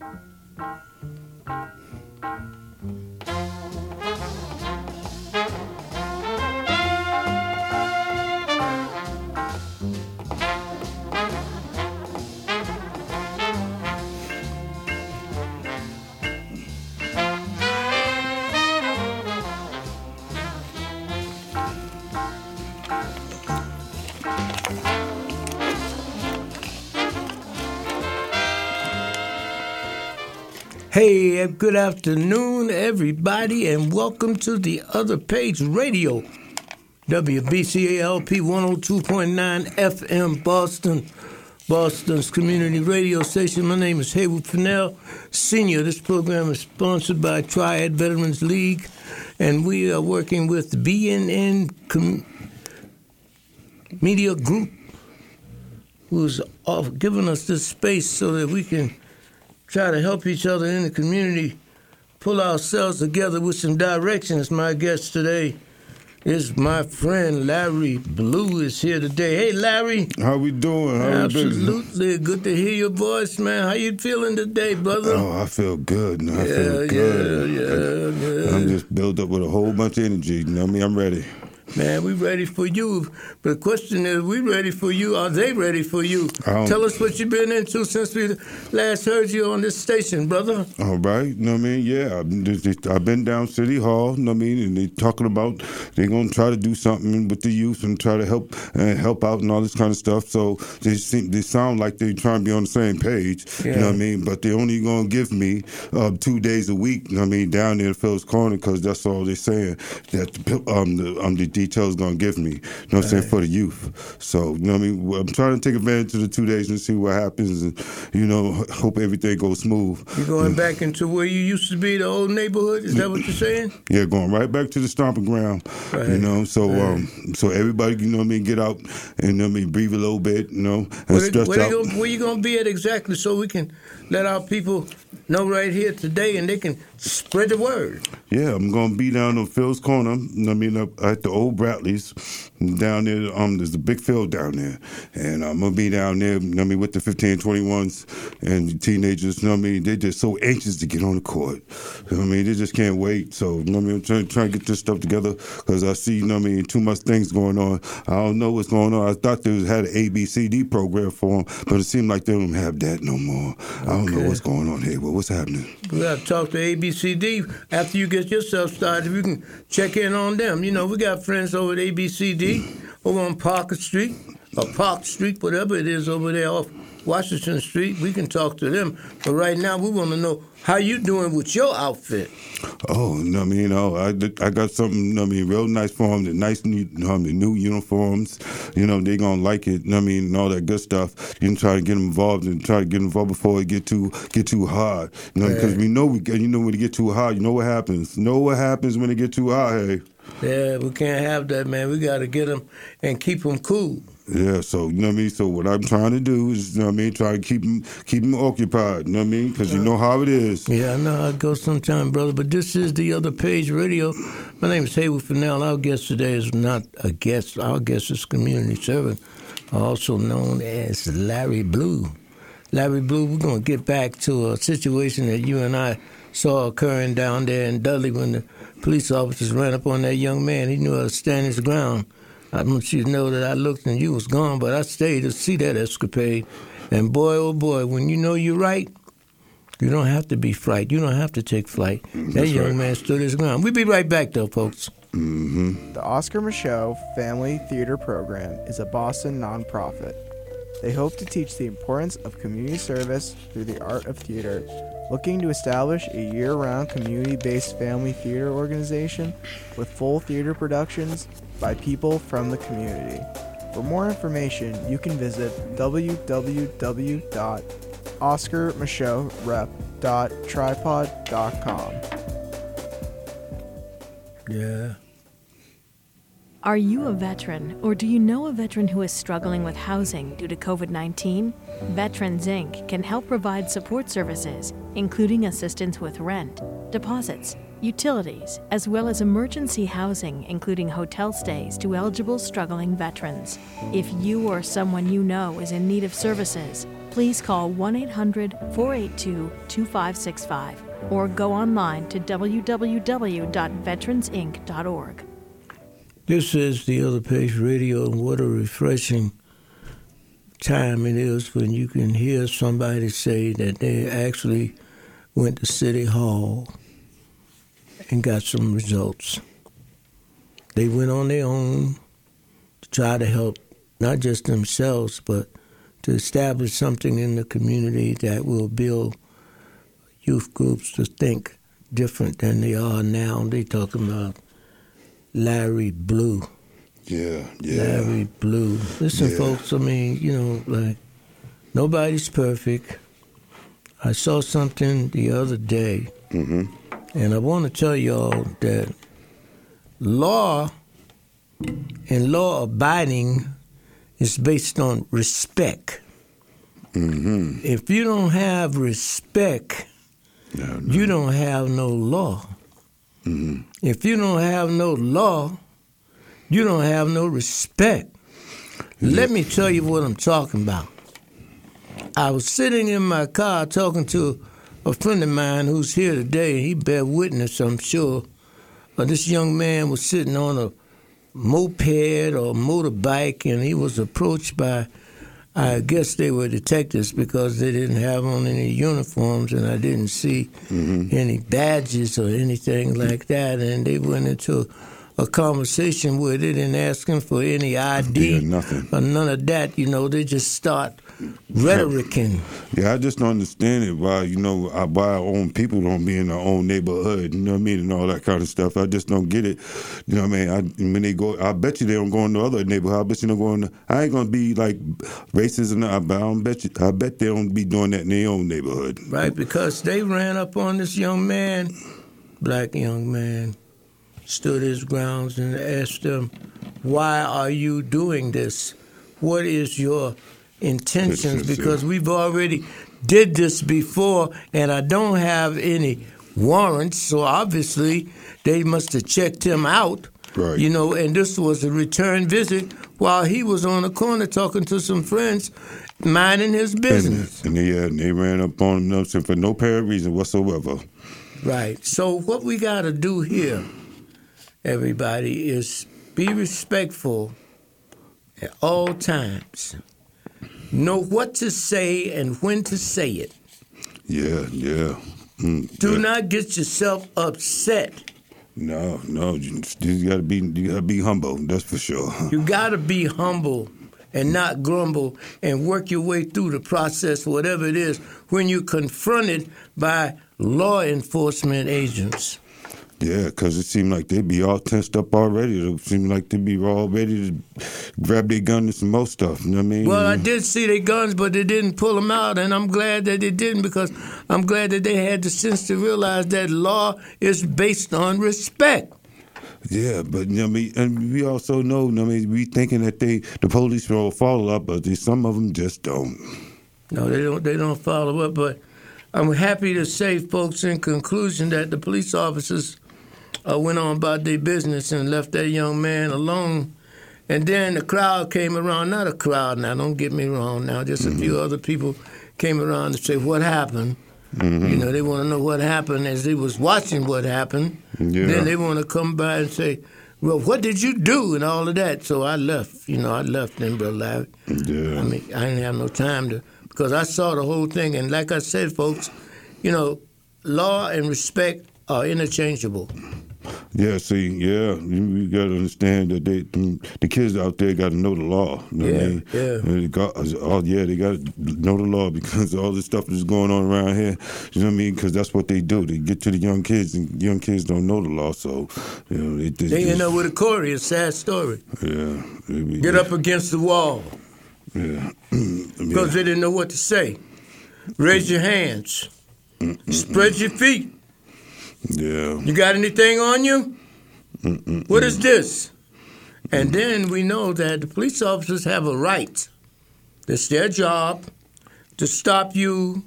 Bye. Hey, good afternoon, everybody, and welcome to the Other Page Radio, WBCA LP 102.9 FM, Boston, Boston's community radio station. My name is Haywood Fennell, Senior. This program is sponsored by Triad Veterans League, and we are working with BNN Com- Media Group, who's off, giving us this space so that we can try to help each other in the community, pull ourselves together with some directions. My guest today is my friend Larry Blue is here today. Hey, Larry. How we doing? How Absolutely. Good to hear your voice, man. How you feeling today, brother? Oh, I feel good. I yeah, feel good. Yeah, yeah, yeah. I'm just built up with a whole bunch of energy. You know what I mean? I'm ready. Man, we ready for you. But the question is, we ready for you? Are they ready for you? Tell us what you've been into since we last heard you on this station, brother. All right. You know what I mean? Yeah, I've been down City Hall, you know what I mean? And they're talking about they're going to try to do something with the youth and try to help and help out and all this kind of stuff. So they seem, they sound like they're trying to be on the same page, yeah. you know what I mean? But they're only going to give me uh, two days a week, you know what I mean, down there in Fields Corner because that's all they're saying. That um, the, um, the details gonna give me. You know what I'm saying for the youth. So you know what I mean. I'm trying to take advantage of the two days and see what happens, and you know hope everything goes smooth. You're going back into where you used to be, the old neighborhood? Is that what you're saying? Yeah, going right back to the stomping ground. Right. You know, so right. um, so everybody, you know what I mean, get out and you know what I mean, breathe a little bit, you know, and where, stretch where out. Gonna, where you gonna be at exactly, so we can let our people know right here today, and they can spread the word. Yeah, I'm gonna be down on Fields Corner. I mean, up at the old Bradley's down there. Um, there's a big field down there, and I'm gonna be down there. I mean, with the 15, 21s and teenagers. I mean, they're just so anxious to get on the court. You know I mean, they just can't wait. So, I mean, I'm trying, trying to get this stuff together because I see, you know I mean, too much things going on. I don't know what's going on. I thought they had an ABCD program for them, but it seemed like they don't have that no more. I don't know what's going on here. Well, what's happening? We got to talk to ABCD after you get yourself started. You can check in on them. You know, we got friends over at ABCD over on Parker Street or Park Street, whatever it is over there off Washington Street. We can talk to them. But right now, we want to know how you doing with your outfit. Oh, I mean, you know, I, I got something, I mean, real nice for them, the nice new, I mean, new uniforms. You know, they going to like it, I mean, and all that good stuff. You can try to get them involved and try to get involved before it get too get too hard. You know, because we know, we you know, when it get too hard, you know what happens. You know what happens when it get too hard, hey? Yeah, we can't have that, man. We got to get them and keep them cool. Yeah, so you know what I mean. So what I'm trying to do is, you know what I mean, try to keep them keep them occupied. You know what I mean? Because you know how it is. Yeah, I know how it goes sometimes, brother. But this is the other page radio. My name is Haywood Fennell. Our guest today is not a guest. Our guest is community servant, also known as Larry Blue. Larry Blue, we're gonna get back to a situation that you and I saw occurring down there in Dudley when the police officers ran up on that young man. He knew how to stand his ground. I want you to know that I looked and you was gone, but I stayed to see that escapade. And boy, oh boy, when you know you're right, you don't have to be fright. You don't have to take flight. That's that young right. man stood his ground. We'll be right back, though, folks. Mm-hmm. The Oscar Micheaux Family Theater Program is a Boston nonprofit. They hope to teach the importance of community service through the art of theater Looking to establish a year round community based family theater organization with full theater productions by people from the community. For more information, you can visit www.oscarmicheauxrep.tripod.com. Yeah. Are you a veteran, or do you know a veteran who is struggling with housing due to COVID 19? Veterans Inc. can help provide support services, including assistance with rent, deposits, utilities, as well as emergency housing, including hotel stays to eligible struggling veterans. If you or someone you know is in need of services, please call 1 800 482 2565 or go online to www.veteransinc.org. This is the other page radio, and what a refreshing time it is when you can hear somebody say that they actually went to City Hall and got some results. They went on their own to try to help not just themselves, but to establish something in the community that will build youth groups to think different than they are now. They talking about Larry Blue. Yeah, yeah. Larry Blue. Listen, Yeah. folks, I mean, you know, like, nobody's perfect. I saw something the other day, Mm hmm and I want to tell y'all that law and law abiding is based on respect. hmm If you don't have respect, No, no. you don't have no law. Mhm. If you don't have no law, you don't have no respect. Let me tell you what I'm talking about. I was sitting in my car talking to a friend of mine who's here today. He bear witness, I'm sure. Uh, this young man was sitting on a moped or motorbike, and he was approached by, I guess they were detectives because they didn't have on any uniforms, and I didn't see any badges or anything like that. And they went into a conversation with it and asked him for any ID Yeah, nothing. or none of that. You know, they just start rhetoricing. Yeah, I just don't understand it. Why you know I- why our own people don't be in their own neighborhood. You know what I mean, and all that kind of stuff. I just don't get it. You know what I mean? I, when they go, I bet you they don't go in the other neighborhood. I bet you don't go in. The, I ain't gonna be like racism. I, I don't bet you. I bet they don't be doing that in their own neighborhood. Right, because they ran up on this young man, black young man, stood his grounds and asked him, Why are you doing this? What is your intentions? Because we've already did this before and I don't have any warrants, so obviously they must have checked him out. Right. You know, and this was a return visit while he was on the corner talking to some friends, minding his business. And, and they, and they ran up on him for no apparent reason whatsoever. Right. So what we got to do here, everybody, is be respectful at all times. Know what to say and when to say it. Yeah, yeah. Mm, Do yeah. not get yourself upset. No, no. You, you gotta be. You gotta be humble. That's for sure. You got to be humble and not grumble and work your way through the process, whatever it is, when you're confronted by law enforcement agents. Yeah, because it seemed like they'd be all tensed up already. It seemed like they'd be all ready to grab their gun and some more stuff. You know what I mean? Well, I did see their guns, but they didn't pull them out, and I'm glad that they didn't because I'm glad that they had the sense to realize that law is based on respect. Yeah, but you know what I mean, and we also know. You know I mean, we thinking that they the police will follow up, but they, some of them just don't. No, they don't. They don't follow up. But I'm happy to say, folks, in conclusion, that the police officers uh, went on about their business and left that young man alone. And then the crowd came around. Not a crowd now. Don't get me wrong. Now, just a few other people came around to say what happened. You know, they want to know what happened as they was watching what happened. Yeah. Then they want to come by and say, "Well, what did you do?" and all of that. So I left. You know, I left then, brother Larry. Yeah. I mean, I didn't have no time to because I saw the whole thing, and like I said, folks, you know, law and respect are interchangeable. Yeah, see, yeah, you, you got to understand that they, the kids out there got to know the law. You know what I Yeah, mean? yeah. They got, oh, yeah, they got to know the law because all this stuff that's going on around here. You know what I mean? Because that's what they do. They get to the young kids, and young kids don't know the law, so you know they. They, They end up with a CORI, a sad story. Yeah. be- Get up against the wall Yeah. because they didn't know what to say. Raise your hands. Spread your feet. Yeah. You got anything on you? What is this? And then we know that the police officers have a right. It's their job to stop you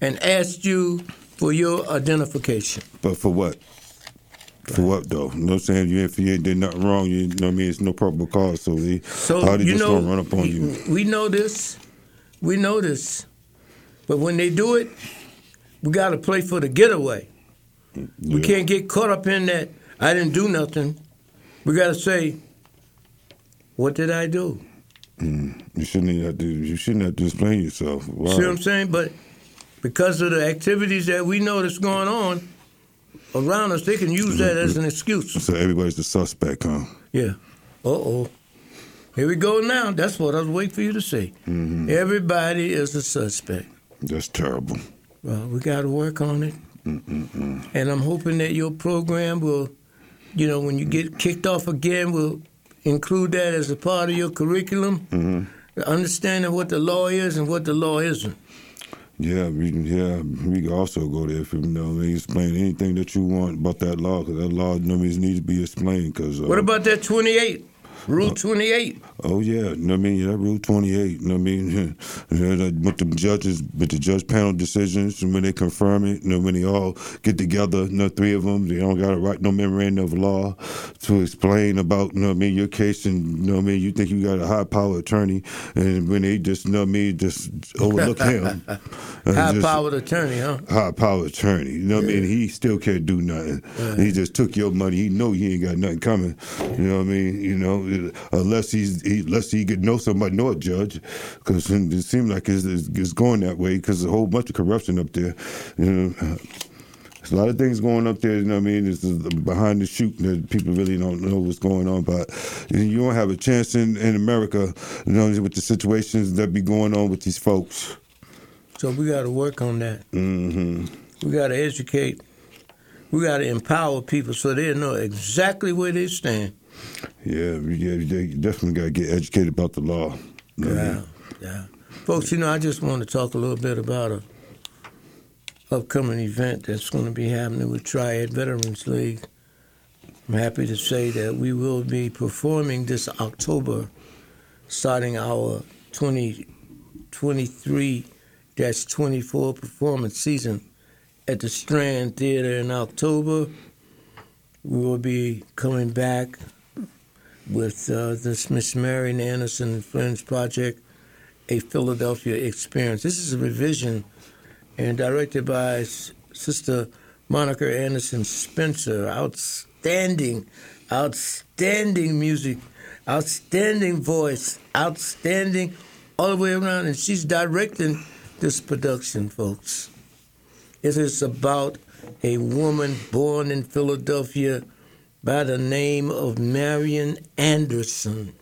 and ask you for your identification. But for what? For what though? You know what I'm saying? You if you ain't did nothing wrong, you know what I mean? It's no probable cause, so they So how they you just know, gonna run up on you? we know this. We know this. But when they do it, we got to play for the getaway. We Yeah. can't get caught up in that. I didn't do nothing. We got to say, what did I do? You shouldn't have to. You shouldn't have to explain yourself. Wow. See what I'm saying? But because of the activities that we know that's going on around us, they can use that as an excuse. So everybody's the suspect, huh? Yeah. Uh oh. Here we go now. That's what I was waiting for you to say. Everybody is a suspect. That's terrible. Well, we got to work on it. And I'm hoping that your program will, you know, when you get kicked off again, will include that as a part of your curriculum. The Understanding what the law is and what the law isn't. Yeah, we can, yeah, we can also go there if you know, mean, explain anything that you want about that law, because that law you know, what I mean, needs to be explained. Cause, uh, What about that 28? Rule uh, 28. Oh yeah, you know what I mean that Rule Twenty Eight. You know what I mean Yeah, with the judges, with the judge panel decisions, and when they confirm it, you know when they all get together, you know three of them, they don't got to write no memorandum of law to explain about you know what I mean your case, and you know what I mean you think you got a high power attorney, and when they just you know what I mean just overlook him, and High powered attorney, huh? high power attorney. You know what I mean? He still can't do nothing. He just took your money. He know he ain't got nothing coming. You know what I mean? You know, unless he's he, unless he could know somebody, know a judge, because it seems like it's, it's, going that way because a whole bunch of corruption up there. You know. There's a lot of things going up there, you know what I mean? It's behind the shoot that people really don't know what's going on. But you don't have a chance in, in America, you know, with the situations that be going on with these folks. So we got to work on that. Mm-hmm. We got to educate. We got to empower people so they know exactly where they stand. Yeah, yeah, they definitely got to get educated about the law. I Yeah, yeah. Folks, you know, I just want to talk a little bit about a upcoming event that's going to be happening with Triad Veterans League. I'm happy to say that we will be performing this October, starting our 2023-24 performance season at the Strand Theater in October. We will be coming back with uh, the Miss Marian Anderson Friends Project, a Philadelphia experience. This is a revision and directed by Sister Monica Anderson Spencer. Outstanding, outstanding music, outstanding voice, outstanding all the way around. And she's directing this production, folks. It is about a woman born in Philadelphia by the name of Marian Anderson.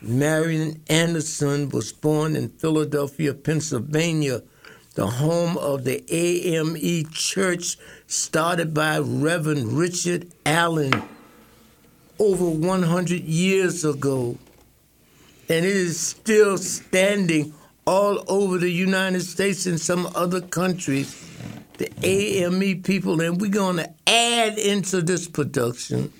Marian Anderson was born in Philadelphia, Pennsylvania, the home of the AME Church started by Reverend Richard Allen over 100 years ago. And it is still standing all over the United States and some other countries the AME people, and we're going to add into this production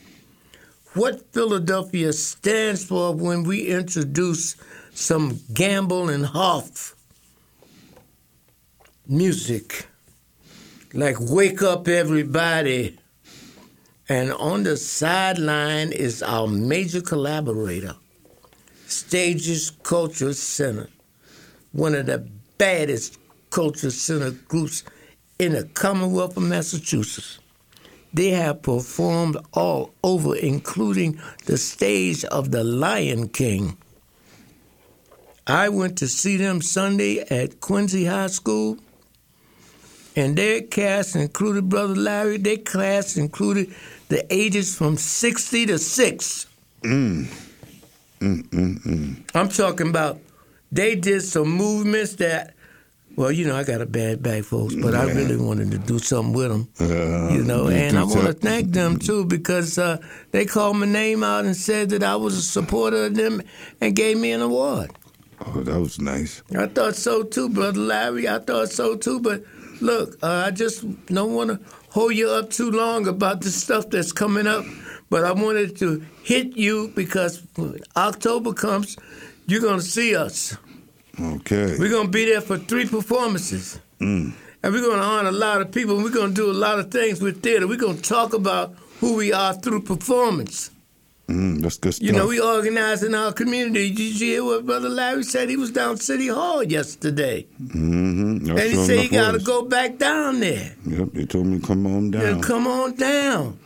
what Philadelphia stands for when we introduce some Gamble and Huff music, like Wake Up Everybody. And on the sideline is our major collaborator, Stages Culture Center, one of the baddest culture center groups in the Commonwealth of Massachusetts. They have performed all over, including the stage of The Lion King. I went to see them Sunday at Quincy High School, and their cast included Brother Larry. Their cast included the ages from 60 to 6. Mm. Mm, mm, I'm talking about they did some movements that, well, you know, I got a bad back, folks, but I really wanted to do something with them, Uh, you know, and I want to thank them too because uh, they called my name out and said that I was a supporter of them and gave me an award. Oh, that was nice. I thought so too, brother Larry. I thought so too. But look, uh, I just don't want to hold you up too long about the stuff that's coming up. But I wanted to hit you because when October comes, you're gonna see us. Okay. We're gonna be there for three performances, and we're gonna honor a lot of people. We're gonna do a lot of things with theater. We're gonna talk about who we are through performance. Mm, that's good stuff. You know, we organizing our community. Did you hear what Brother Larry said? He was down City Hall yesterday. mm-hmm. And he said he got to go back down there. Yep, they told me come on down. Yeah, come on down.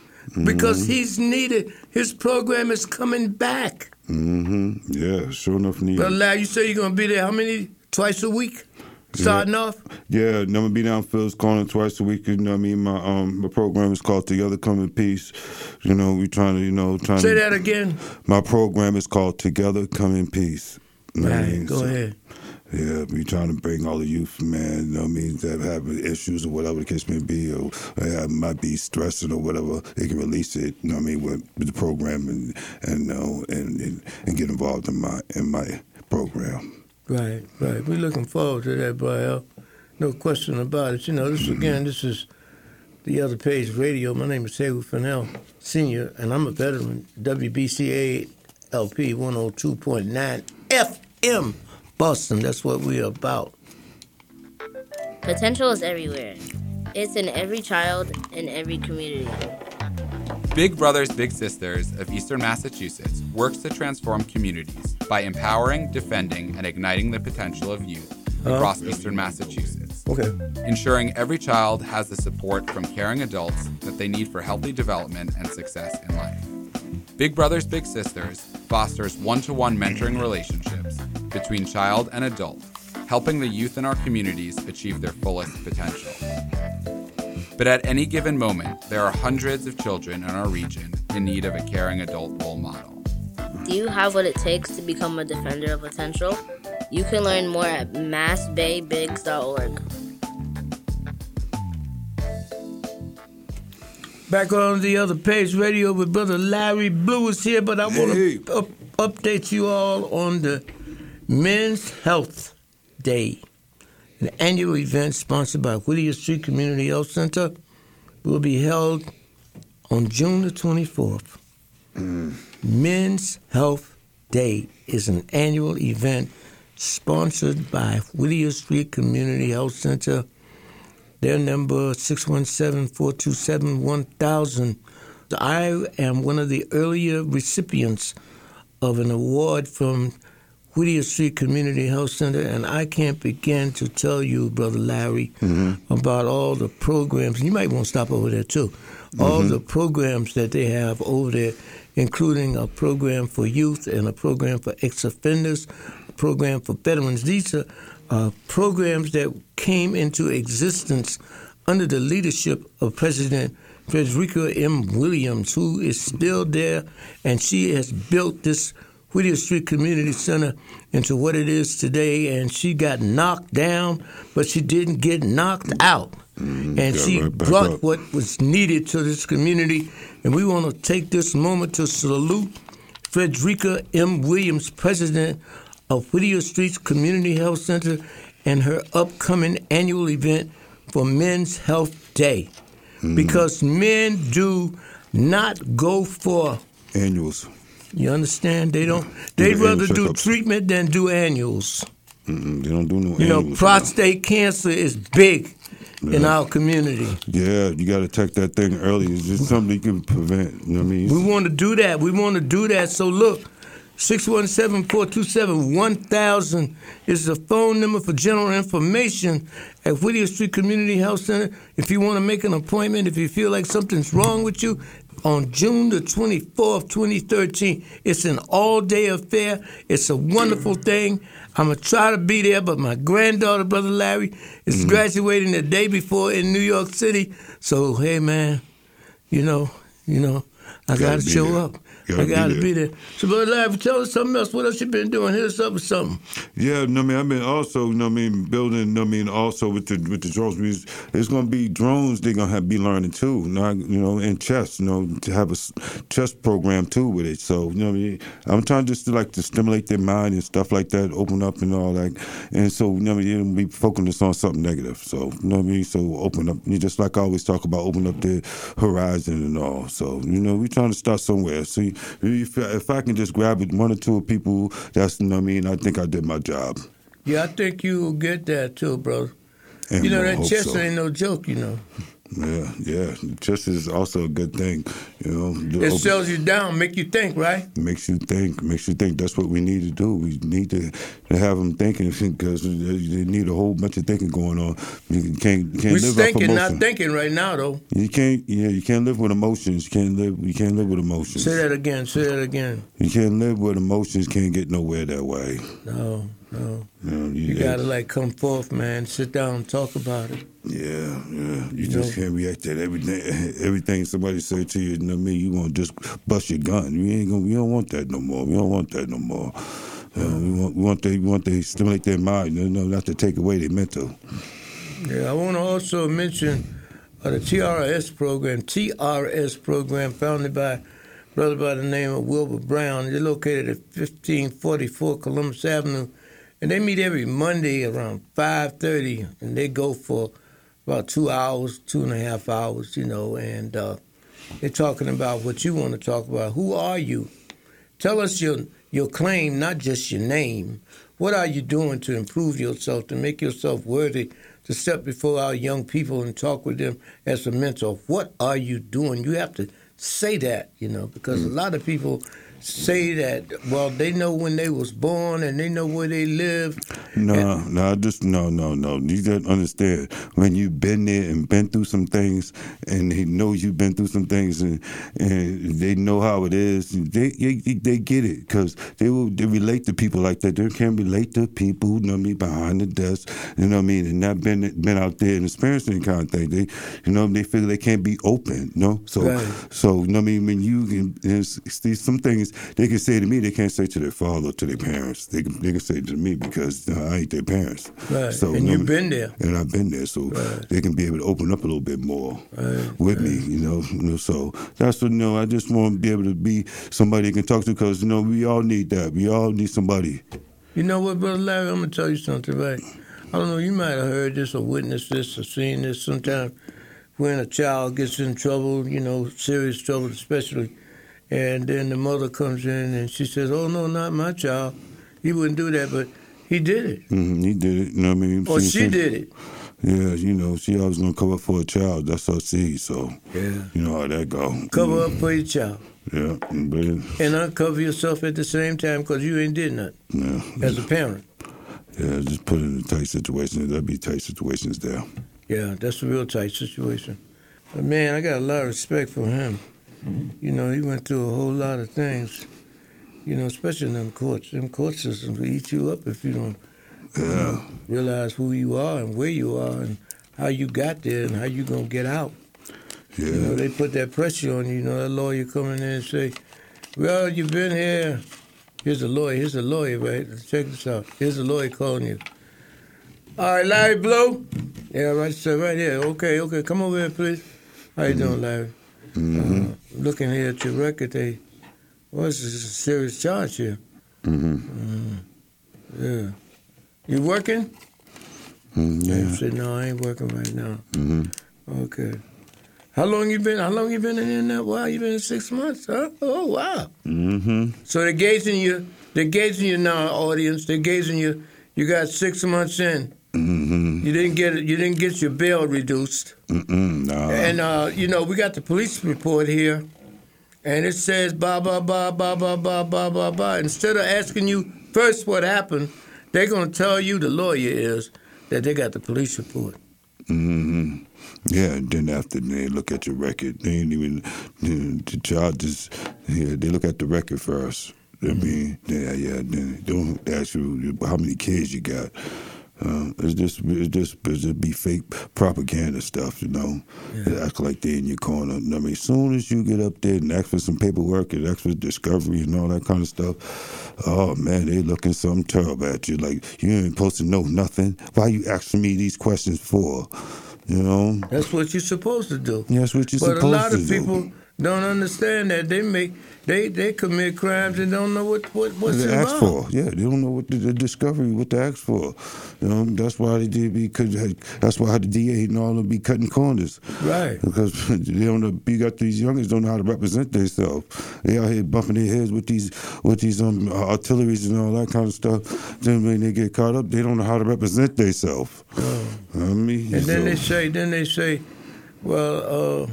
Because he's needed. His program is coming back. Mm-hmm. Yeah, sure enough needed. Brother Larry, you say you're going to be there how many? Twice a week? Starting off? Yeah, I'm gonna be down Fields Corner twice a week. You know what I mean? My um my program is called Together Come in Peace. You know, we trying to, you know, trying Say to Say that again. my program is called Together Come in Peace. You know what I Right, mean? go So, ahead. Yeah, we trying to bring all the youth, man, you know what I mean, that have issues or whatever the case may be, or uh, might be stressing or whatever, they can release it, you know what I mean, with, with the program and and, uh, and and and get involved in my in my program. Right, right. We're looking forward to that, boy. No question about it. You know, this again, this is the other page radio. My name is Haywood Fennell, Senior, and I'm a veteran. WBCA LP 102.9 FM, Boston. That's what we're about. Potential is everywhere. It's in every child in every community. Big Brothers Big Sisters of Eastern Massachusetts works to transform communities by empowering, defending, and igniting the potential of youth across Eastern Massachusetts. Okay. Ensuring every child has the support from caring adults that they need for healthy development and success in life. Big Brothers Big Sisters fosters one to one mentoring relationships between child and adult, helping the youth in our communities achieve their fullest potential. But at any given moment, there are hundreds of children in our region in need of a caring adult role model. Do you have what it takes to become a defender of potential? You can learn more at massbaybigs.org. Back on the other page radio with Brother Larry Blue is here, but I want Hey. to up, update you all on the Men's Health Day, an annual event sponsored by Whittier Street Community Health Center, will be held on June the 24th. Mm. Men's Health Day is an annual event sponsored by Whittier Street Community Health Center. Their number 617-427-1000. I am one of the earlier recipients of an award from Whittier Street Community Health Center, and I can't begin to tell you, Brother Larry, about all the programs. You might want to stop over there too. All the programs that they have over there, including a program for youth and a program for ex-offenders, a program for veterans. These are uh, programs that came into existence under the leadership of President Frederica M. Williams, who is still there, and she has built this Whittier Street Community Center into what it is today. And she got knocked down, but she didn't get knocked out. Mm-hmm. and she right brought up. what was needed to this community. And we want to take this moment to salute Frederica M. Williams, president of Whittier Street's Community Health Center, and her upcoming annual event for Men's Health Day. Mm-hmm. Because men do not go for, Annuals. You understand? They don't. They'd the rather do treatment than do annuals. Mm-mm, they don't do no You know, prostate cancer is big in our community. Yeah, you got to check that thing early. It's just something you can prevent. You know what I mean? We want to do that. We want to do that. So look, 617-427-1000 is the phone number for general information at Whittier Street Community Health Center. If you want to make an appointment, if you feel like something's wrong with you, on June the 24th, 2013, it's an all-day affair. It's a wonderful thing. I'm going to try to be there, but my granddaughter, Brother Larry, is mm. graduating the day before in New York City. So, hey, man, you know, you know, I Gotta got to show there. up. Gotta I got to there. be there. So, Brother Larry, tell us something else. What else you been doing? Hit us up with something. Yeah, no, I mean, I've been also, you know I mean, building, you know I mean, also with the with the drones. It's going to be drones. They're going to have be learning too. Not, you know, and chess. You know, to have a chess program too with it. So you know, what I mean, I'm trying just to like to stimulate their mind and stuff like that, open up and all that. And so you know, I mean, be focused on something negative. So you know what I mean. So open up. You just like I always talk about, open up the horizon and all. So you know, we're trying to start somewhere. So if, if I can just grab one or two people, that's you know what I mean. I think I did my job. Yeah, I think you will get that too, brother. And You know, that chess so. ain't no joke, you know. Yeah, yeah. Chess is also a good thing. You know, It open- sells you down, make you think, right? makes you think. Makes you think. That's what we need to do. We need to, to have them thinking because they need a whole bunch of thinking going on. You can't you can't We're live off thinking, not thinking right now, though. You can't. Yeah, you can't live with emotions. You can't live. You can't live with emotions. Say that again. Say that again. You can't live with emotions. Can't get nowhere that way. No, no. You, You gotta like come forth, man. Sit down and talk about it. Yeah, yeah. You You just know? can't react to everything. Everything somebody say to you, you know me, you want to just bust your gun. You ain't gonna. We don't want that no more. We don't want that no more. You know, we want. We want they. We want they stimulate their mind. You know, not to take away their mental. Yeah, I want to also mention uh, the TRS program. TRS program founded by brother by the name of Wilbur Brown. They're located at 1544 Columbus Avenue, and they meet every Monday around 5:30, and they go for about two hours, two and a half hours, you know, and uh, they're talking about what you want to talk about. Who are you? Tell us your your claim, not just your name. What are you doing to improve yourself, to make yourself worthy to step before our young people and talk with them as a mentor? What are you doing? You have to say that, you know, because a lot of people say that, well, they know when they was born and they know where they live. No, no, just no, no, no. You gotta understand when you've been there and been through some things, and they know you've been through some things, and, and they know how it is. They they, they get it because they will they relate to people like that. They can relate to people, you know I behind the desk, you know what I mean, and not been been out there and experiencing kind of thing. They, you know, they feel they can't be open, you know. So Right. so you know what I mean. When you can, there's some things they can say to me, they can't say to their father or to their parents. They can they can say to me because uh, I ain't their parents. Right. So and you've been there. and I've been there, so Right. they can be able to open up a little bit more Right, with me, you know. You know, so that's what you know. I just want to be able to be somebody you can talk to because you know we all need that. We all need somebody. You know what, Brother Larry? I'm going to tell you something, right? I don't know, you might have heard this or witnessed this or seen this sometimes when a child gets in trouble, you know, serious trouble especially, and then the mother comes in and she says, oh, no, not my child. He wouldn't do that, but he did it. hmm he did it. You know what I mean? Or See, she did it. Yeah, you know, she always gonna cover for a child. That's her seed. So Yeah. you know how that go. Cover up for your child Yeah, but and uncover yourself at the same time because you ain't did nothing yeah, as a parent. yeah. Just put it in a tight situation. There'll be tight situations there. Yeah, that's a real tight situation. But man, I got a lot of respect for him. You know, he went through a whole lot of things. You know, especially in them courts. Them court systems will eat you up if you don't Yeah, realize who you are and where you are and how you got there and how you gonna get out. You know, yeah. they put that pressure on you. You know, that lawyer coming in and say, "Well, you've been here." Here's a lawyer. Here's a lawyer, right? Check this out. Here's a lawyer calling you. All right, Larry Blue. Yeah, right, sir, right here. Okay, okay. Come over here, please. How you doing, Larry? Mm-hmm. Uh, looking here at your record, they, well, this is a serious charge here. Mm-hmm. Yeah. You working? Mm, I yeah. said, no, I ain't working right now. Mm-hmm. Okay. How long you been? How long you been in there? Wow, you been in six months, huh? Oh, wow. Mm-hmm. So they're gazing you. They're gazing you now, audience. They're gazing you. You got six months in. Mm-hmm. You didn't get it. You didn't get your bail reduced. Mm-mm. Nah. And uh, you know, we got the police report here, and it says blah blah blah blah blah blah blah blah blah. Instead of asking you first what happened, they're gonna tell you the lawyer is that they got the police report. Mm hmm Yeah, and then after they look at your record, they ain't even the charges. Yeah, they look at the record first. I mean, yeah, yeah. Then don't ask you how many kids you got. Uh, it's just, it's just, it's just be fake propaganda stuff, you know. They act like they in your corner. I mean, as soon as you get up there and ask for some paperwork and ask for discovery and all that kind of stuff, oh man, they looking something terrible at you. Like you ain't supposed to know nothing. Why you asking me these questions for? You know. That's what you're supposed to do. That's what you're but supposed a lot to of do. people don't understand that they make they they commit crimes and don't know what what what's What they ask for, yeah, they don't know what the, the discovery, what to ask for. You know, that's why they did because that's why the DA and all them be cutting corners, Right. Because they don't know. You got these youngers don't know how to represent themselves. They out here bumping their heads with these with these um artilleries and all that kind of stuff. Then when they get caught up, they don't know how to represent themselves. I mean, And then so- they say then they say, Well, uh,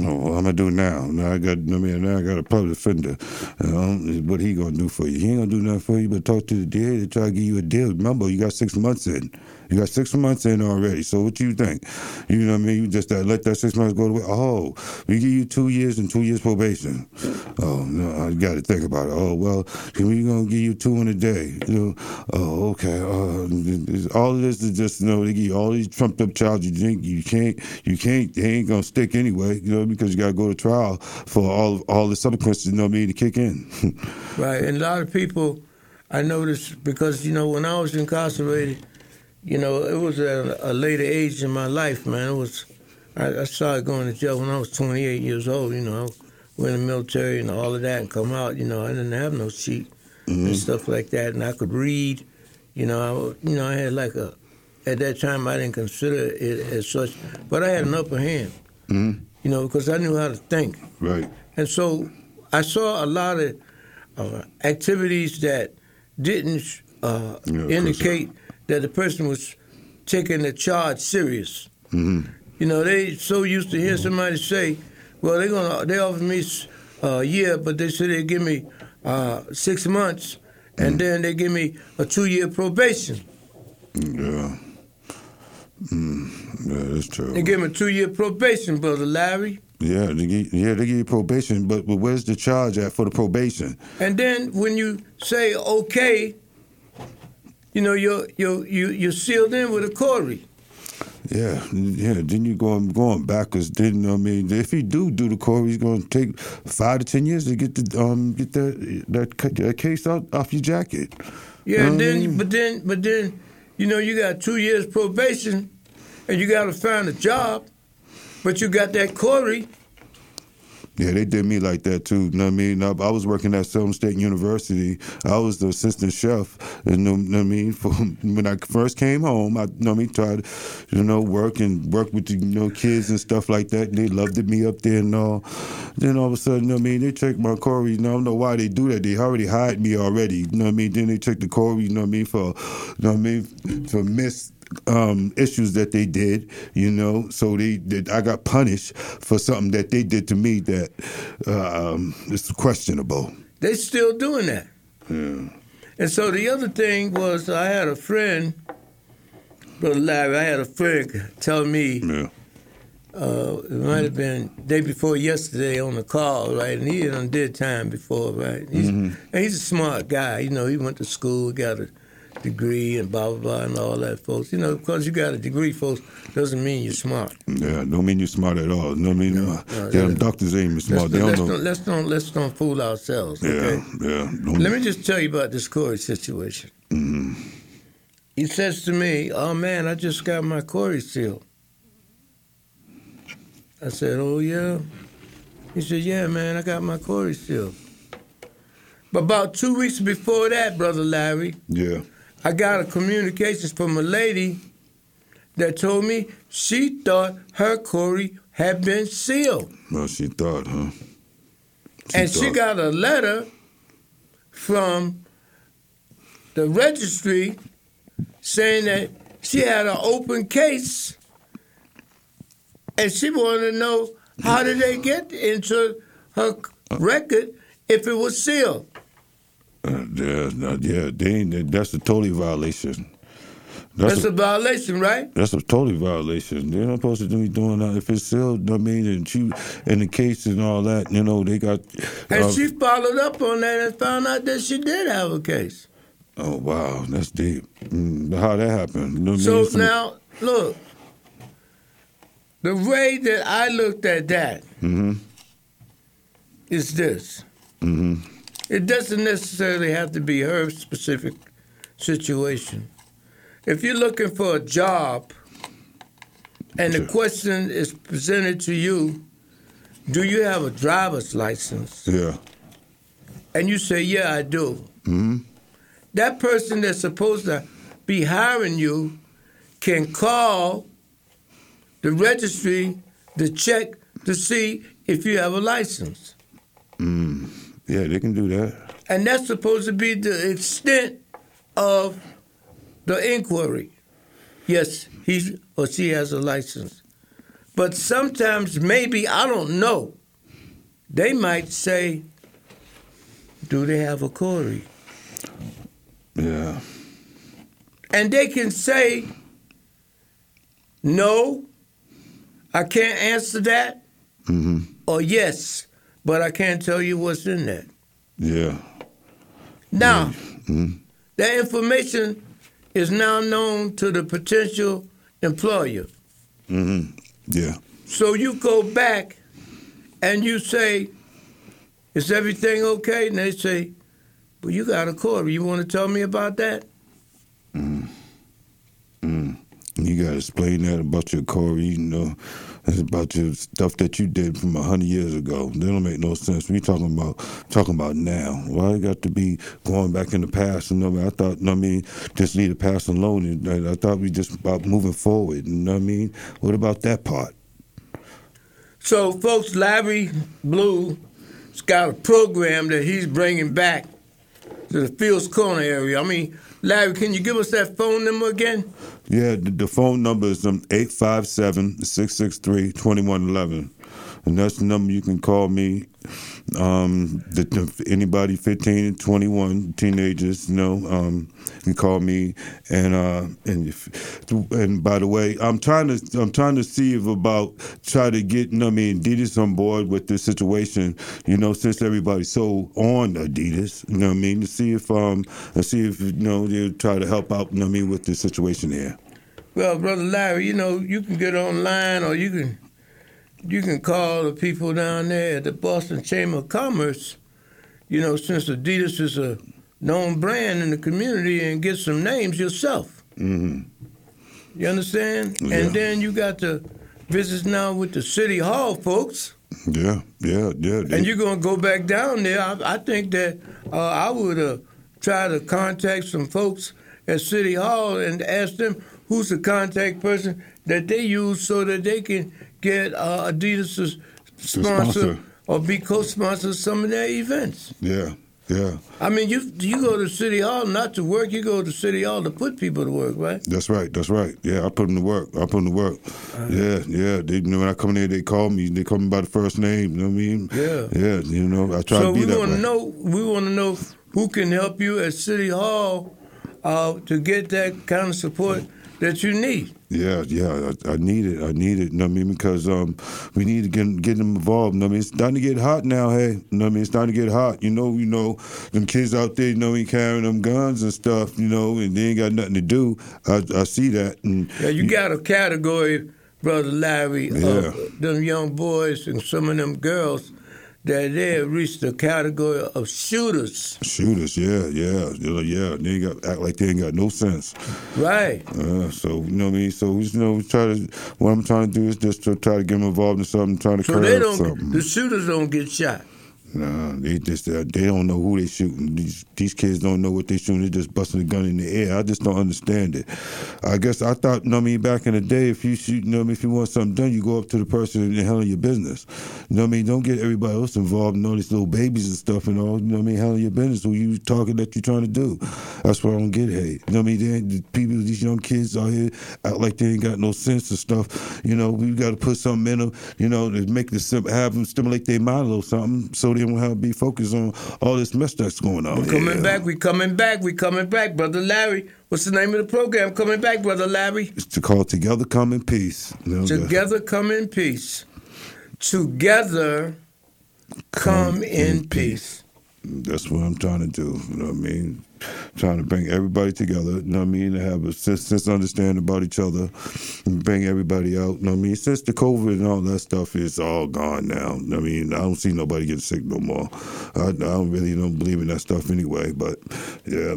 No, what I'm gonna do now? Now I got, I mean, now I got a public defender. Um, what he gonna do for you? He ain't gonna do nothing for you, but talk to the DA to try to give you a deal. Remember, you got six months in. You got six months in already. So what do you think? You know what I mean? You just uh, let that six months go away. Oh, we give you two years and two years probation. Oh no, I got to think about it. Oh well, we gonna give you two in a day. You know? Oh okay. Uh, all of this is just you know they give you all these trumped up charges. You think you can't, you can't. They ain't gonna stick anyway. You know because you got to go to trial for all all the consequences. You know what I mean to kick in. right, and a lot of people, I noticed because you know when I was incarcerated, you know it was at a later age in my life, man. It was I, I started going to jail when I was 28 years old. You know, I went in the military and all of that, and come out. You know, I didn't have no sheet and stuff like that, and I could read. You know, I, you know, I had like a. At that time, I didn't consider it as such, but I had an upper hand. Mhm. You know, because I knew how to think. Right. And so I saw a lot of uh, activities that didn't uh, Yeah, indicate that the person was taking the charge serious. hmm You know, they so used to hear somebody say, "Well, they're gonna they offered me uh, a year, but they said they give me uh, six months, and then they give me a two year probation. Yeah. Mm, yeah, that's true. They give me a two year probation, brother Larry. Yeah, they give, yeah, they give you probation, but, but where's the charge at for the probation? And then when you say okay, you know you're you you you're sealed in with a CORI. Yeah, yeah. Then you going going backwards. Then I mean, if you do do the core, he's going to take five to ten years to get the um get that that, that case out off your jacket. Yeah, and Know what I then but then but then you know you got two years probation, and you got to find a job, but you got that CORI. Yeah, they did me like that too. You know what I mean? I, I was working at Southern State University. I was the assistant chef. And you know what I mean? For, when I first came home, I you know what I mean tried, you know, work and work with the you know kids and stuff like that. And they loved me up there and all. Then all of a sudden, you know what I mean? They checked my CORI. You know, I don't know why they do that. They already hired me already. You know what I mean? Then they checked the CORI. You know what I mean? For you know what I mean? For miss um, issues that they did, you know. So they, that I got punished for something that they did to me that um, is questionable. They still doing that. Yeah. And so the other thing was I had a friend, brother Larry. I had a friend tell me Yeah. uh, it might have been day before yesterday on the call, right? And he done did time before, right? He's, And he's a smart guy. You know, he went to school, got a degree, and blah blah blah, and all that, folks. You know, because you got a degree, folks, doesn't mean you're smart. Yeah, don't mean you're smart at all. No, mean, uh, no, them yeah. doctors ain't Let's, smart. They let's, don't don't, let's don't let's don't fool ourselves. Yeah, Okay. yeah. Let me just tell you about this CORI situation. He says to me, "Oh man, I just got my CORI seal." I said, "Oh yeah." He said, "Yeah, man, I got my CORI seal." But about two weeks before that, brother Larry, yeah. I got a communications from a lady that told me she thought her CORI had been sealed. Well, she thought, huh? and she got a letter from the registry saying that she had an open case and she wanted to know how did they get into her record if it was sealed. Uh, yeah, they ain't, that's a totally violation. That's, That's a, a violation, right? that's a totally violation. They're not supposed to be doing that. If it's you I mean, and you in the case and all that, you know, they got. And uh, she followed up on that and found out that she did have a case. oh wow, that's deep. Mm, how that happened? You know So mean? Now, look, the way that I looked at that Mhm. is this. Mhm. It doesn't necessarily have to be her specific situation. If you're looking for a job and the question is presented to you, do you have a driver's license? Yeah. And you say, yeah, I do. hmm That person that's supposed to be hiring you can call the registry to check to see if you have a license. Mm. Yeah, they can do that. And that's supposed to be the extent of the inquiry. Yes, he or she has a license. But sometimes, maybe, I don't know, they might say, do they have a CORI? Yeah. And they can say, no, I can't answer that, hmm or yes, but I can't tell you what's in that. Yeah. Now, Mhm. that information is now known to the potential employer. hmm Yeah. So you go back and you say, Is everything okay? And they say, Well, you got a CORI. You want to tell me about that? Mm. Mm. You got to explain that about your CORI, you know, that's about your stuff that you did from hundred years ago. That don't make no sense. We talking about talking about now. Why it got to be going back in the past? You know, I thought, you know I mean, just leave the past alone. I thought we just about moving forward. You know what I mean? What about that part? So, folks, Larry Blue has got a program that he's bringing back to the Fields Corner area. I mean, Larry, can you give us that phone number again? Yeah, the, the phone number is um, 857-663-2111. And that's the number you can call me. Um, the, anybody 15 and 21, teenagers, you know, um, can call me. And uh, and if, and by the way, I'm trying to I'm trying to see if about try to get, you know, I mean, Adidas on board with this situation. You know, since everybody's so on Adidas, you know, what I mean, to see if um, see if you know they try to help out, you know, what I mean, with the situation here. Well, brother Larry, you know you can get online or you can you can call the people down there at the Boston Chamber of Commerce. You know, since Adidas is a known brand in the community, and get some names yourself. hmm You understand? Yeah. And then you got to visit now with the city hall folks, Yeah, yeah, yeah. and you're gonna go back down there. I, I think that uh, I would uh, try to contact some folks at city hall and ask them who's the contact person that they use so that they can get uh, Adidas to sponsor, sponsor. or be co-sponsor some of their events. yeah, yeah. I mean, you you go to city hall not to work. You go to city hall to put people to work, right? That's right. That's right. Yeah, I put them to work. I put them to work. Uh-huh. Yeah, yeah. They, you know, when I come in there, they call me. They call me by the first name. You know what I mean? Yeah. Yeah. You know, I try so to be that So we want to know. We want to know who can help you at City Hall uh, to get that kind of support that you need. Yeah, yeah, I, I need it. I need it. You know what I mean? Because um, we need to get get them involved. You know what I mean? It's starting to get hot now. Hey, you know what I mean? It's starting to get hot. You know, you know, them kids out there, you know, ain't carrying them guns and stuff. You know, and they ain't got nothing to do. I, I see that. And Yeah, you got a category, brother Larry, Yeah. of them young boys and some of them girls that they have reached the category of shooters. shooters. Yeah, yeah, yeah. yeah. They ain't got act like they ain't got no sense. Right. Uh, so you know what I mean. So you know, we try to. What I'm trying to do is just to try to get them involved in something, trying to So curb they don't. something. The shooters don't get shot. Nah, they just uh, they don't know who they shooting. These these kids don't know what they shooting. They just busting a gun in the air. I just don't understand it. I guess I thought, you know I mean, back in the day, if you shoot, you know, I mean, if you want something done, you go up to the person and handle your business. You know what I mean? Don't get everybody else involved and all these little babies and stuff and all. You know what I mean? Handle your business. Who you talking that you're trying to do? That's what I don't get. Hey, you know what I mean? They the people, these young kids out here act like they ain't got no sense and stuff. You know, we got to put something in them. You know, to make the have them stimulate their mind a little something, so they have to be focused on all this mess that's going on. We're coming Yeah. back. We're coming back. We're coming back, brother Larry. What's the name of the program? Coming back, brother Larry. It's to call together, come in peace. Know, Together come in peace. Together come in peace. That's what I'm trying to do. You know what I mean? Trying to bring everybody together. You know what I mean? To have a sense, sense understanding about each other, and bring everybody out. You know what I mean? Since the COVID and all that stuff is all gone now. You know I mean, I don't see nobody getting sick no more. I, I don't really don't believe in that stuff anyway. But yeah,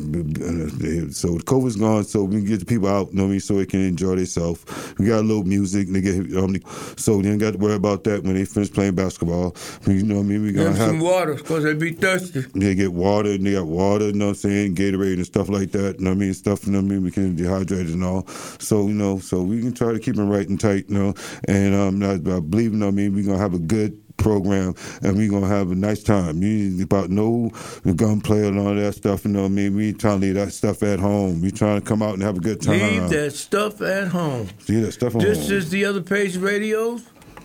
so the COVID's gone, so we can get the people out. You know what I mean? So they can enjoy themselves. We got a little music. They get um, so they ain't got to worry about that when they finish playing basketball. You know what I mean? We have some water, because they be thirsty. they get water and they got water, you know what I'm saying, Gatorade and stuff like that. You know what I mean? Stuff, you know what I mean? We can dehydrate and all. So, you know, so we can try to keep them right and tight, you know. And um, I, I believe, you know what I mean, we're going to have a good program, and we're gonna have a nice time. You about no gunplay and all that stuff. You know what I mean? We ain't trying to leave that stuff at home. We trying to come out and have a good time. Leave that stuff at home. Leave that stuff at This home. is the Other Page Radio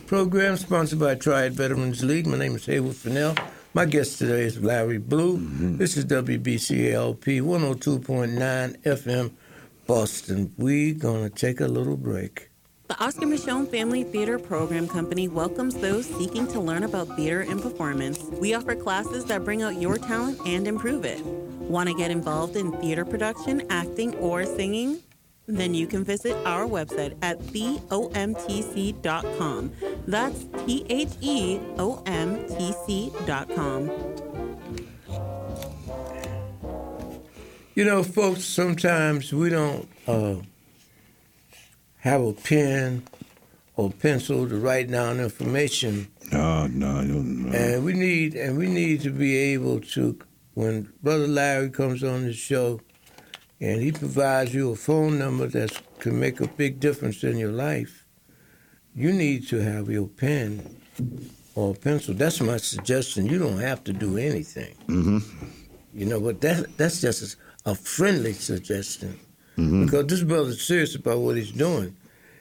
program sponsored by Triad Veterans League. My name is Haywood Fennell. My guest today is Larry Blue. Mm-hmm. This is WBCA LP 102.9 FM, Boston. We're going to take a little break. The Oscar Micheaux Family Theater Program Company welcomes those seeking to learn about theater and performance. We offer classes that bring out your talent and improve it. Want to get involved in theater production, acting, or singing? Then you can visit our website at theomtc.com. That's T H E O M T C.com. You know, folks, sometimes we don't uh, have a pen or pencil to write down information No, no, no. And we need and we need to be able to when Brother Larry comes on the show and he provides you a phone number that can make a big difference in your life, you need to have your pen or pencil. That's my suggestion. You don't have to do anything. hmm You know, but that that's just a friendly suggestion. Mhm. Because this brother's serious about what he's doing.